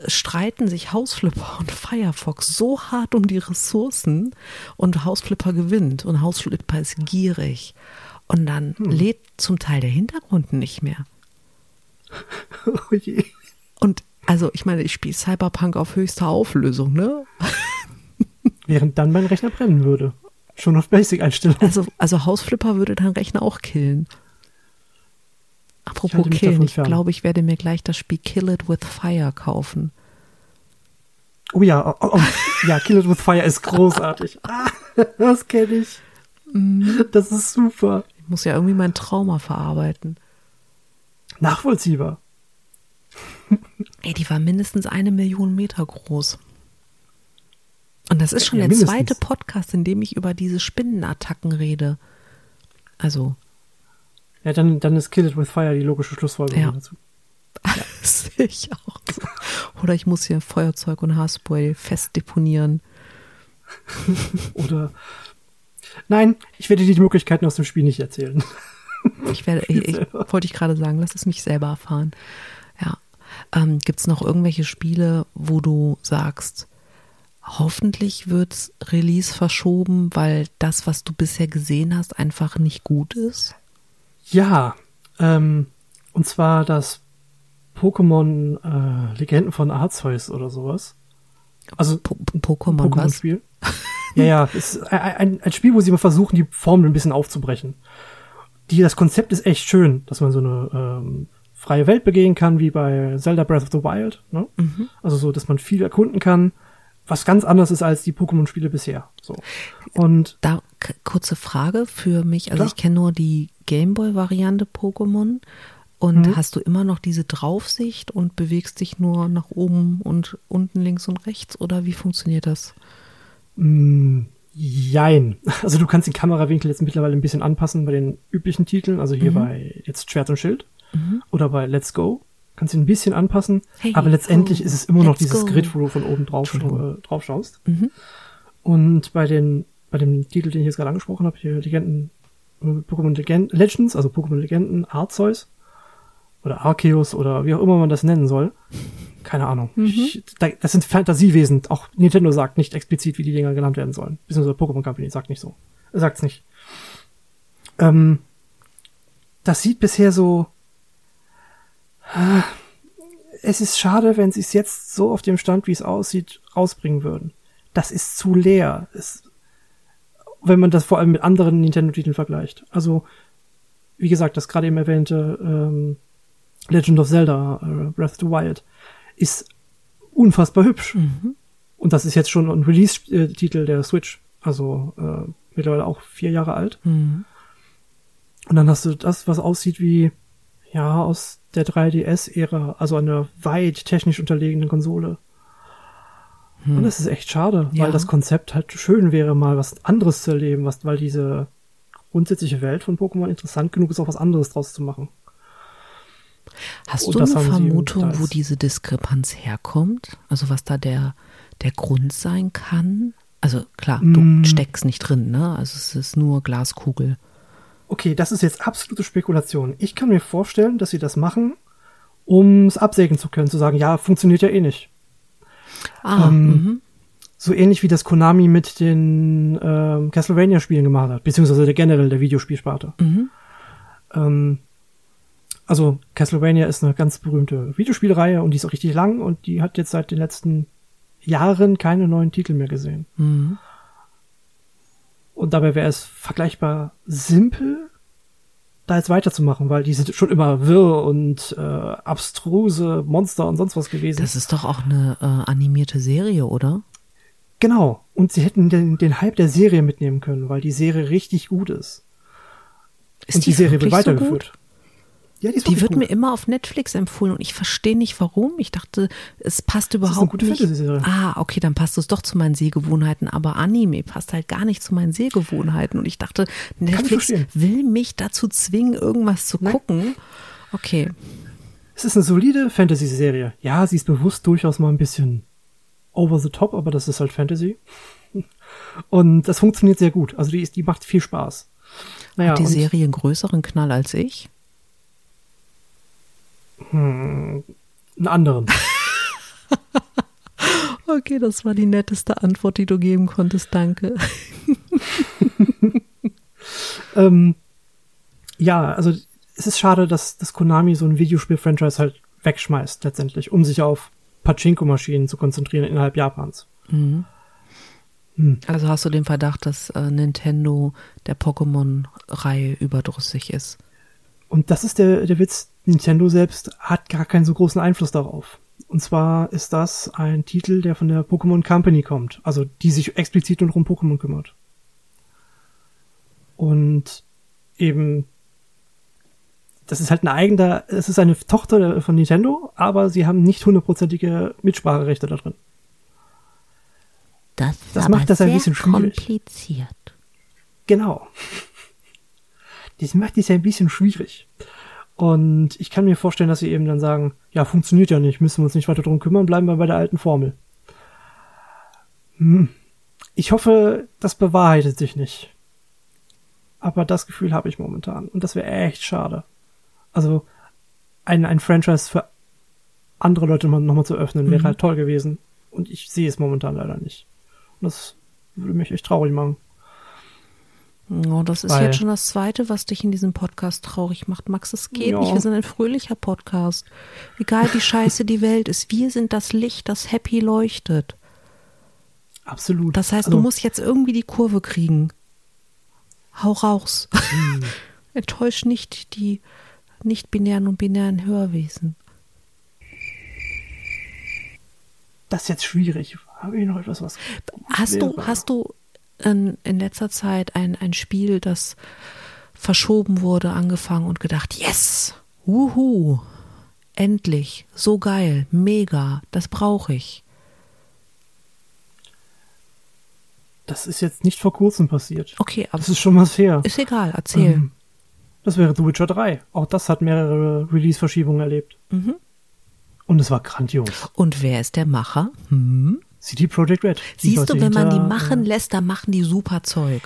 streiten sich Hausflipper und Firefox so hart um die Ressourcen und Hausflipper gewinnt und Hausflipper ist gierig. Und dann Hm. lädt zum Teil der Hintergrund nicht mehr. [LAUGHS] Oh je. Und also, ich meine, ich spiele Cyberpunk auf höchster Auflösung, ne? [LAUGHS] Während dann mein Rechner brennen würde. Schon auf Basic-Einstellung. Also, also Hausflipper würde dein Rechner auch killen. Ich Apropos mich killen, ich glaube, ich werde mir gleich das Spiel Kill It With Fire kaufen. Oh ja, oh, oh, ja, Kill It With Fire ist großartig. [LAUGHS] Ah, das kenne ich. Mhm. Das ist super. Ich muss ja irgendwie mein Trauma verarbeiten. Nachvollziehbar. Ey, die war mindestens eine Million Meter groß. Und das ist schon Ja, der mindestens. zweite Podcast, in dem ich über diese Spinnenattacken rede. Also, Ja, dann, dann ist Kill It With Fire die logische Schlussfolgerung Ja. dazu. [LAUGHS] das sehe ich auch. Oder ich muss hier Feuerzeug und Haarspray fest deponieren. [LAUGHS] Oder Nein, ich werde dir die Möglichkeiten aus dem Spiel nicht erzählen. Ich werde, ich, ich, [LAUGHS] wollte ich gerade sagen, lass es mich selber erfahren. Ähm, Gibt es noch irgendwelche Spiele, wo du sagst, hoffentlich wird's Release verschoben, weil das, was du bisher gesehen hast, einfach nicht gut ist? Ja, ähm, und zwar das Pokémon äh, Legenden von Arceus oder sowas. Also Po Pokémon, was? Pokémon-Spiel. [LAUGHS] ja, ja, es ist ein, ein, ein Spiel, wo sie mal versuchen, die Formel ein bisschen aufzubrechen. Die, das Konzept ist echt schön, dass man so eine ähm, freie Welt begehen kann, wie bei Zelda Breath of the Wild. Ne? Mhm. Also so, dass man viel erkunden kann, was ganz anders ist als die Pokémon-Spiele bisher. So. Und Da kurze Frage für mich. Also Klar. ich kenne nur die Gameboy-Variante Pokémon. Und Mhm. hast du immer noch diese Draufsicht und bewegst dich nur nach oben und unten links und rechts? Oder wie funktioniert das? Mm, Jein. [LAUGHS] Also du kannst den Kamerawinkel jetzt mittlerweile ein bisschen anpassen bei den üblichen Titeln, also hier Mhm. bei jetzt Schwert und Schild oder bei Let's Go. Kannst ihn ein bisschen anpassen, Hey, aber letztendlich ho, ist es immer noch dieses go. Grid, wo du von oben drauf, äh, drauf schaust. Mhm. Und bei den, bei dem Titel, den ich jetzt gerade angesprochen habe, hier Legenden, äh, Pokémon Legend, Legends, also Pokémon Legenden, Arceus oder Arceus oder wie auch immer man das nennen soll. Keine Ahnung. Mhm. Ich, da, das sind Fantasiewesen. Auch Nintendo sagt nicht explizit, wie die Dinger genannt werden sollen. Beziehungsweise Pokémon Company sagt nicht so. Sagt's nicht. Ähm, das sieht bisher so. Es ist schade, wenn sie es jetzt so auf dem Stand, wie es aussieht, rausbringen würden. Das ist zu leer. Es, wenn man das vor allem mit anderen Nintendo-Titeln vergleicht. Also, wie gesagt, das gerade eben erwähnte ähm, Legend of Zelda, äh, Breath of the Wild, ist unfassbar hübsch. Mhm. Und das ist jetzt schon ein Release-Titel der Switch. Also äh, mittlerweile auch vier Jahre alt. Mhm. Und dann hast du das, was aussieht wie, ja, aus der 3DS-Ära, also einer weit technisch unterlegenen Konsole. Und das ist echt schade, Ja. weil das Konzept halt schön wäre, mal was anderes zu erleben, was, weil diese grundsätzliche Welt von Pokémon interessant genug ist, auch was anderes draus zu machen. Hast Und du eine Vermutung, wo diese Diskrepanz herkommt? Also was da der, der Grund sein kann? Also klar, du Mm. steckst nicht drin, ne? Also es ist nur Glaskugel. Okay, das ist jetzt absolute Spekulation. Ich kann mir vorstellen, dass sie das machen, um es absägen zu können, zu sagen, ja, funktioniert ja eh nicht. Ah, Ähm, mhm. So ähnlich wie das Konami mit den ähm, Castlevania-Spielen gemacht hat, beziehungsweise der generell der Videospielsparte. Mhm. Ähm, also Castlevania ist eine ganz berühmte Videospielreihe und die ist auch richtig lang und die hat jetzt seit den letzten Jahren keine neuen Titel mehr gesehen. Mhm. Und dabei wäre es vergleichbar simpel, da jetzt weiterzumachen, weil die sind schon immer wirr und äh, abstruse Monster und sonst was gewesen. Das ist doch auch eine äh, animierte Serie, oder? genau. Und sie hätten den, den Hype der Serie mitnehmen können, weil die Serie richtig gut ist. Ist und die, Serie wird so weitergeführt. gut? Ja, die Die wird gut. mir immer auf Netflix empfohlen und ich verstehe nicht warum. Ich dachte, es passt ist eine überhaupt gute nicht. Fantasy-Serie. Ah, okay, dann passt es doch zu meinen Sehgewohnheiten, aber Anime passt halt gar nicht zu meinen Sehgewohnheiten und ich dachte, Netflix verstehen. will mich dazu zwingen, irgendwas zu Nein. gucken. Okay, Es ist eine solide Fantasy-Serie. Ja, sie ist bewusst durchaus mal ein bisschen over the top, aber das ist halt Fantasy. [LAUGHS] Und das funktioniert sehr gut. Also die, ist, die macht viel Spaß. Naja, hat die Serie einen größeren Knall als ich? Hm, einen anderen. [LAUGHS] Okay, das war die netteste Antwort, die du geben konntest. Danke. [LAUGHS] ähm, Ja, also es ist schade, dass das Konami so ein Videospiel-Franchise halt wegschmeißt letztendlich, um sich auf Pachinko-Maschinen zu konzentrieren innerhalb Japans. Mhm. Hm. Also hast du den Verdacht, dass äh, Nintendo der Pokémon-Reihe überdrüssig ist? Und das ist der, der Witz, Nintendo selbst hat gar keinen so großen Einfluss darauf. Und zwar ist das ein Titel, der von der Pokémon Company kommt, also die sich explizit nur um Pokémon kümmert. Und eben, das ist halt ein eigener, es ist eine Tochter von Nintendo, aber sie haben nicht hundertprozentige Mitspracherechte da drin. Das, das macht das ein bisschen schwierig. kompliziert. Genau. [LAUGHS] Das macht es ein bisschen schwierig. Und ich kann mir vorstellen, dass sie eben dann sagen, ja, funktioniert ja nicht, müssen wir uns nicht weiter drum kümmern, bleiben wir bei der alten Formel. Hm. Ich hoffe, das bewahrheitet sich nicht. Aber das Gefühl habe ich momentan. Und das wäre echt schade. Also, ein, ein Franchise für andere Leute nochmal zu öffnen, wäre mhm. halt toll gewesen. Und ich sehe es momentan leider nicht. Das würde mich echt traurig machen. Oh, das ist Weil, jetzt schon das Zweite, was dich in diesem Podcast traurig macht. Max, es geht ja. nicht. Wir sind ein fröhlicher Podcast. Egal wie scheiße die Welt ist, wir sind das Licht, das happy leuchtet. Absolut. Das heißt, also, du musst jetzt irgendwie die Kurve kriegen. Hau raus. Hm. [LAUGHS] Enttäusch nicht die nicht-binären und binären Hörwesen. Das ist jetzt schwierig. Habe ich noch etwas was? Hast du, hast du in, in letzter Zeit ein, ein Spiel, das verschoben wurde, angefangen und gedacht, yes, wuhu, endlich, so geil, mega, das brauche ich. Das ist jetzt nicht vor kurzem passiert. Okay, aber. Das ist schon was her. Ist egal, erzähl. Ähm, das wäre The Witcher 3. Auch das hat mehrere Release-Verschiebungen erlebt. Mhm. Und es war grandios. Und wer ist der Macher? Hm? CD Projekt Red. Siehst du, wenn man die machen lässt, dann machen die super Zeug.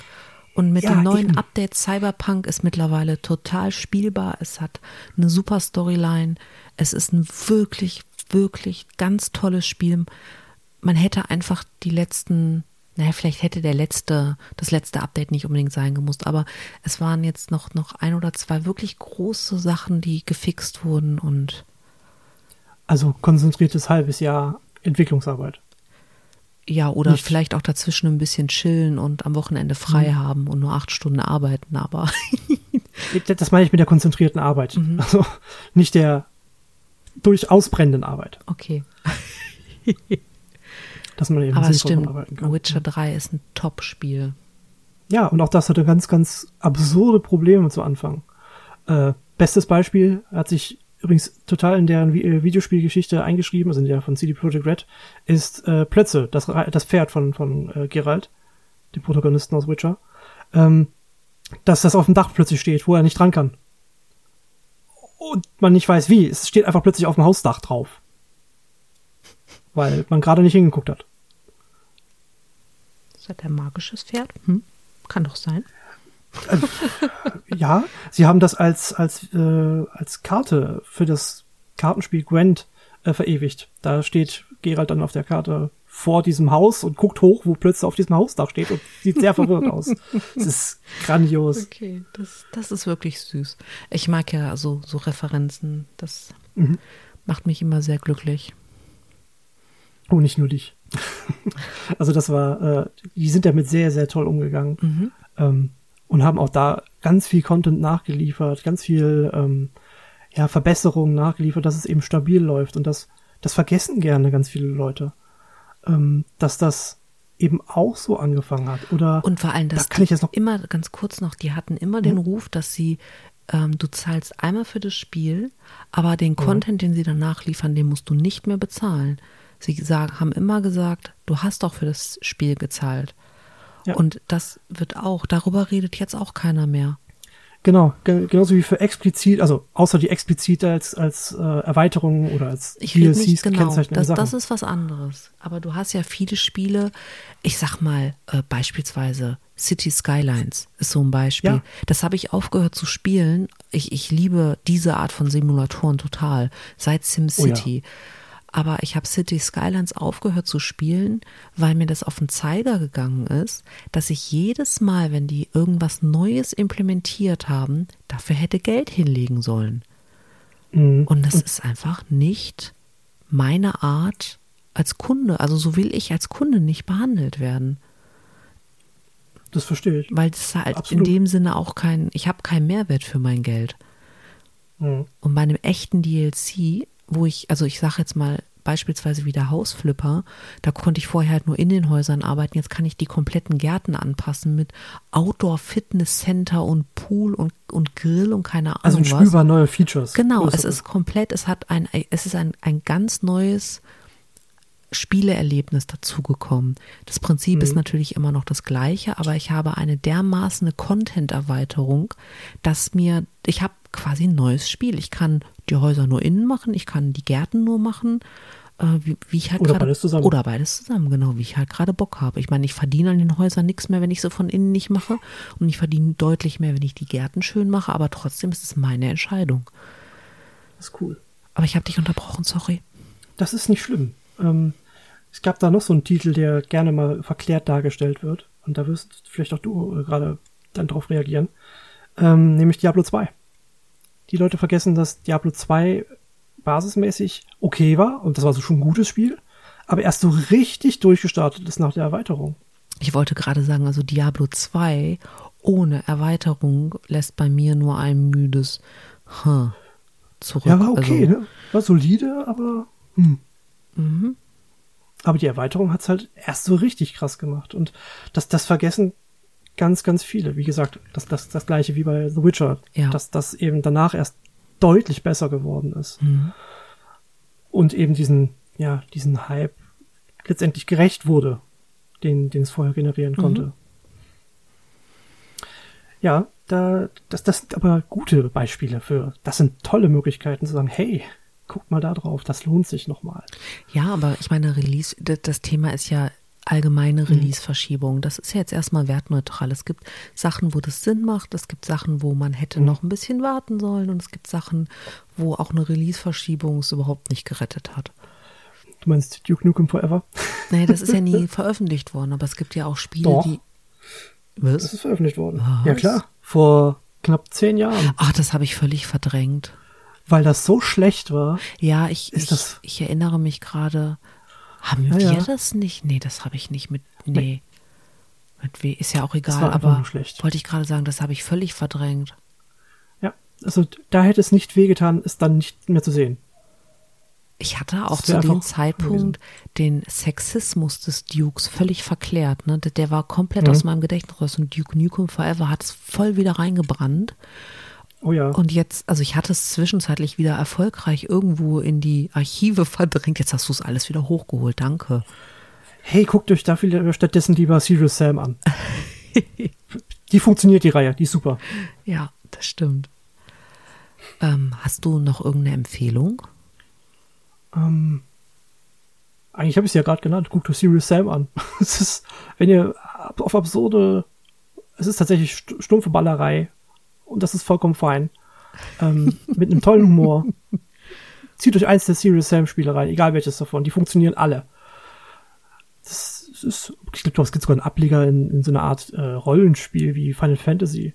Und mit ja, dem neuen eben. Update Cyberpunk ist mittlerweile total spielbar. Es hat eine super Storyline. Es ist ein wirklich, wirklich ganz tolles Spiel. Man hätte einfach die letzten, naja, vielleicht hätte der letzte, das letzte Update nicht unbedingt sein gemusst, aber es waren jetzt noch, noch ein oder zwei wirklich große Sachen, die gefixt wurden und. Also konzentriertes halbes Jahr Entwicklungsarbeit. Ja, oder nicht. vielleicht auch dazwischen ein bisschen chillen und am Wochenende frei mhm. haben und nur acht Stunden arbeiten, aber. das meine ich mit der konzentrierten Arbeit. Mhm. Also nicht der durchaus brennenden Arbeit. Okay. [LAUGHS] Dass man eben aber es stimmt, arbeiten kann. Witcher 3 ist ein Top-Spiel. Ja, und auch das hatte ganz, ganz absurde Probleme zu Anfang. Äh, bestes Beispiel hat sich übrigens total in deren äh, Videospielgeschichte eingeschrieben, also in der von CD Projekt Red, ist äh, Plötze, das, das Pferd von, von äh, Geralt, dem Protagonisten aus Witcher, ähm, dass das auf dem Dach plötzlich steht, wo er nicht dran kann. Und man nicht weiß wie. Es steht einfach plötzlich auf dem Hausdach drauf. Weil man gerade nicht hingeguckt hat. Ist das ein magisches Pferd? Hm? Kann doch sein. [LAUGHS] Ja, sie haben das als, als, äh, als Karte für das Kartenspiel Gwent äh, verewigt. Da steht Gerald dann auf der Karte vor diesem Haus und guckt hoch, wo plötzlich auf diesem Hausdach steht und sieht sehr verwirrt aus. [LAUGHS] Es ist grandios. Okay, das, das ist wirklich süß. Ich mag ja so, so Referenzen. Das mhm. macht mich immer sehr glücklich. Oh, nicht nur dich. [LAUGHS] also das war, äh, die sind damit sehr, sehr toll umgegangen. Mhm. Ähm, und haben auch da ganz viel Content nachgeliefert, ganz viel ähm, ja, Verbesserungen nachgeliefert, dass es eben stabil läuft. Und das, das vergessen gerne ganz viele Leute, ähm, dass das eben auch so angefangen hat. Oder und vor allem, dass da kann ich jetzt noch immer ganz kurz noch, die hatten immer den mhm. Ruf, dass sie ähm, du zahlst einmal für das Spiel, aber den Content, den sie danach liefern, den musst du nicht mehr bezahlen. Sie sagen, haben immer gesagt, du hast doch für das Spiel gezahlt. Ja. Und das wird auch, darüber redet jetzt auch keiner mehr. Genau, genauso wie für explizit, also außer die explizit als, als äh, Erweiterung oder als ich DLCs nicht, genau, das, das ist was anderes. Aber du hast ja viele Spiele, ich sag mal äh, beispielsweise City Skylines ist so ein Beispiel. Ja. Das habe ich aufgehört zu spielen. Ich, ich liebe diese Art von Simulatoren total, seit SimCity. Oh ja. Aber ich habe City Skylines aufgehört zu spielen, weil mir das auf den Zeiger gegangen ist, dass ich jedes Mal, wenn die irgendwas Neues implementiert haben, dafür hätte Geld hinlegen sollen. Mhm. Und das ist einfach nicht meine Art als Kunde. Also so will ich als Kunde nicht behandelt werden. Das verstehe ich. Weil es halt Absolut. in dem Sinne auch kein, ich habe keinen Mehrwert für mein Geld. Mhm. Und bei einem echten DLC, wo ich, also ich sage jetzt mal beispielsweise wie der Hausflipper, da konnte ich vorher halt nur in den Häusern arbeiten. Jetzt kann ich die kompletten Gärten anpassen mit Outdoor Fitness Center und Pool und, und Grill und keine Ahnung also was. Also spürbar neue Features. Genau, es ist komplett, es hat ein, es ist ein, ein ganz neues Spieleerlebnis dazugekommen. Das Prinzip mhm. ist natürlich immer noch das gleiche, aber ich habe eine dermaßen Content-Erweiterung, dass mir, ich habe quasi ein neues Spiel. Ich kann die Häuser nur innen machen, ich kann die Gärten nur machen, äh, wie, wie, ich halt oder grade, beides zusammen. Oder beides zusammen, genau, wie ich halt gerade Bock habe. Ich meine, ich verdiene an den Häusern nichts mehr, wenn ich sie von innen nicht mache und ich verdiene deutlich mehr, wenn ich die Gärten schön mache, aber trotzdem ist es meine Entscheidung. Das ist cool. Aber ich habe dich unterbrochen, sorry. Das ist nicht schlimm. Ähm, es gab da noch so einen Titel, der gerne mal verklärt dargestellt wird. Und da wirst vielleicht auch du äh, gerade dann drauf reagieren. Ähm, nämlich Diablo 2. Die Leute vergessen, dass Diablo 2 basismäßig okay war. Und das war so schon ein gutes Spiel. Aber erst so richtig durchgestartet ist nach der Erweiterung. Ich wollte gerade sagen, also Diablo 2 ohne Erweiterung lässt bei mir nur ein müdes huh, zurück. Ja, war okay, also, ne? War solide, aber hm. Mhm. Aber die Erweiterung hat's halt erst so richtig krass gemacht. Und das, das vergessen ganz, ganz viele. Wie gesagt, das, das, das gleiche wie bei The Witcher. Ja. Dass das eben danach erst deutlich besser geworden ist. Mhm. Und eben diesen, ja, diesen Hype letztendlich gerecht wurde, den, den es vorher generieren mhm. konnte. Ja, da, das, das sind aber gute Beispiele für, das sind tolle Möglichkeiten zu sagen, hey, guckt mal da drauf, das lohnt sich nochmal. Ja, aber ich meine, Release, das Thema ist ja allgemeine mhm. Release-Verschiebung. Das ist ja jetzt erstmal wertneutral. Es gibt Sachen, wo das Sinn macht, es gibt Sachen, wo man hätte mhm. noch ein bisschen warten sollen und es gibt Sachen, wo auch eine Release-Verschiebung es überhaupt nicht gerettet hat. Du meinst Duke Nukem Forever? Nee, das ist ja nie [LAUGHS] veröffentlicht worden, aber es gibt ja auch Spiele, Doch. die. Was? Das ist veröffentlicht worden. Was? Ja, klar. Vor knapp zehn Jahren. Ach, das habe ich völlig verdrängt weil das so schlecht war. Ja, ich, ich, ich, erinnere mich gerade. Haben ja, wir ja. das nicht? Nee, das habe ich nicht mit. Nee. nee. Mit weh ist ja auch egal, aber wollte ich gerade sagen, das habe ich völlig verdrängt. Ja, also da hätte es nicht wehgetan, es dann nicht mehr zu sehen. Ich hatte auch zu dem Zeitpunkt den Sexismus des Dukes völlig verklärt. Ne? Der war komplett mhm. aus meinem Gedächtnis raus und Duke Nukem Forever hat es voll wieder reingebrannt. Oh ja. Und jetzt, also ich hatte es zwischenzeitlich wieder erfolgreich irgendwo in die Archive [LAUGHS] verdrängt. Jetzt hast du es alles wieder hochgeholt. Danke. Hey, guckt euch dafür stattdessen lieber Serious Sam an. [LAUGHS] die funktioniert, die Reihe. Die ist super. Ja, das stimmt. Ähm, hast du noch irgendeine Empfehlung? Ähm, eigentlich habe ich es ja gerade genannt. Guckt euch Serious Sam an. [LAUGHS] es ist, wenn ihr auf absurde, es ist tatsächlich stumpfe Ballerei und das ist vollkommen fein. Ähm, mit einem tollen Humor. [LAUGHS] Zieht euch eins der Serious Sam Spiele rein, egal welches davon. Die funktionieren alle. Das ist, ich glaube, es gibt sogar einen Ableger in, in so einer Art äh, Rollenspiel wie Final Fantasy.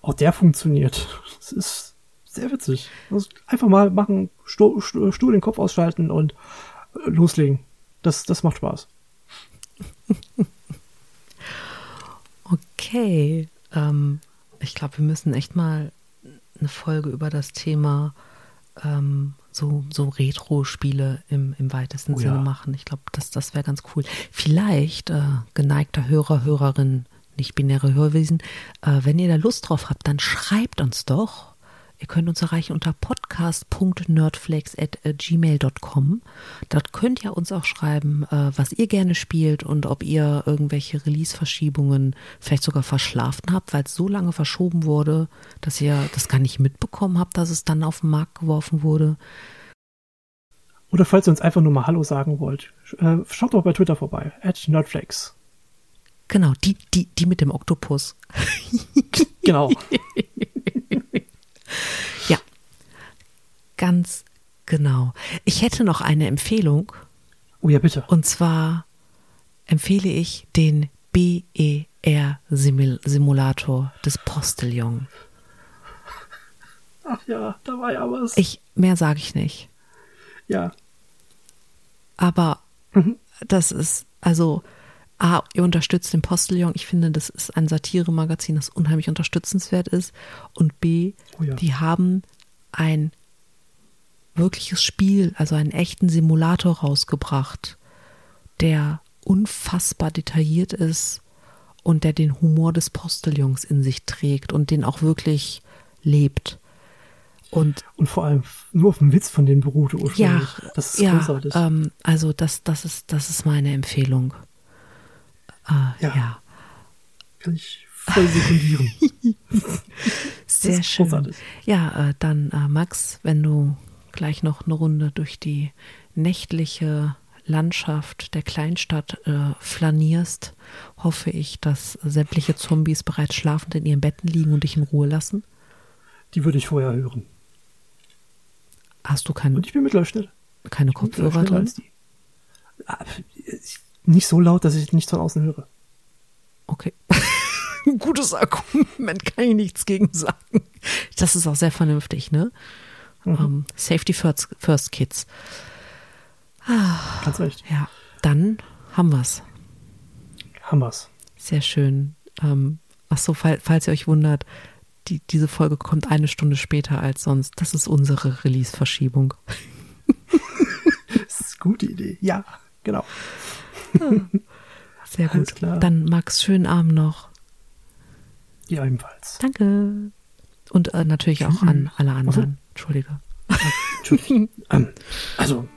Auch der funktioniert. Das ist sehr witzig. Also einfach mal machen, Stuhl, Stuhl den Kopf ausschalten und äh, loslegen. Das, das macht Spaß. [LAUGHS] Okay. Ähm, ich glaube, wir müssen echt mal eine Folge über das Thema ähm, so, so Retro-Spiele im, im weitesten oh, Sinne ja. machen. Ich glaube, das, das wäre ganz cool. Vielleicht, äh, geneigter Hörer, Hörerin, nicht binäre Hörwesen, äh, wenn ihr da Lust drauf habt, dann schreibt uns doch Ihr könnt uns erreichen unter podcast.nerdflex.gmail.com. Dort könnt ihr uns auch schreiben, äh, was ihr gerne spielt und ob ihr irgendwelche Release-Verschiebungen vielleicht sogar verschlafen habt, weil es so lange verschoben wurde, dass ihr das gar nicht mitbekommen habt, dass es dann auf den Markt geworfen wurde. Oder falls ihr uns einfach nur mal Hallo sagen wollt, äh, schaut doch bei Twitter vorbei, at Nerdflex. Genau, die, die, die mit dem Oktopus. genau. [LAUGHS] ganz Genau. Ich hätte noch eine Empfehlung. Oh ja, bitte. Und zwar empfehle ich den BER-Simulator des Postillon. Ach ja, da war ja was. Ich, mehr sage ich nicht. ja. Aber Mhm. das ist, also, A, ihr unterstützt den Postillon. Ich finde, das ist ein Satire-Magazin, das unheimlich unterstützenswert ist. Und B, Oh ja. die haben ein wirkliches Spiel, also einen echten Simulator rausgebracht, der unfassbar detailliert ist und der den Humor des Postillons in sich trägt und den auch wirklich lebt. Und Und vor allem nur auf dem Witz von denen beruhte ja, ursprünglich. das ist ja, großartig. ähm, also das, das ist, das ist meine Empfehlung. Äh, Ja. ja. Kann ich voll sekundieren. [LAUGHS] Sehr schön. großartig. Ja, äh, dann äh, Max, wenn du gleich noch eine Runde durch die nächtliche Landschaft der Kleinstadt äh, flanierst, hoffe ich, dass sämtliche Zombies bereits schlafend in ihren Betten liegen und dich in Ruhe lassen. Die würde ich vorher hören. Hast du kein, Und ich bin mittlerweile keine Kopfhörer drin? Ah, Nicht so laut, dass ich nichts von außen höre. Okay. [LAUGHS] Gutes Argument, kann ich nichts gegen sagen. Das ist auch sehr vernünftig, ne? Mhm. Ähm, Safety first, first Kids. Ganz recht. Ja, dann haben wir's. Haben wir's. Sehr schön. Ähm, ach so, fall, falls ihr euch wundert, die, diese Folge kommt eine Stunde später als sonst. Das ist unsere Release-Verschiebung. Das ist eine gute Idee. Ja, genau. Sehr Alles gut. klar. Dann Max, schönen Abend noch. Ja, ebenfalls. Danke. Und äh, natürlich auch an alle anderen. Entschuldige. Entschuldigung. [LAUGHS] ähm, also,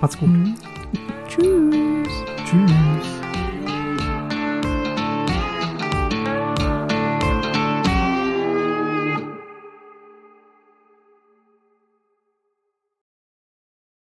macht's gut. Tschüss. Tschüss.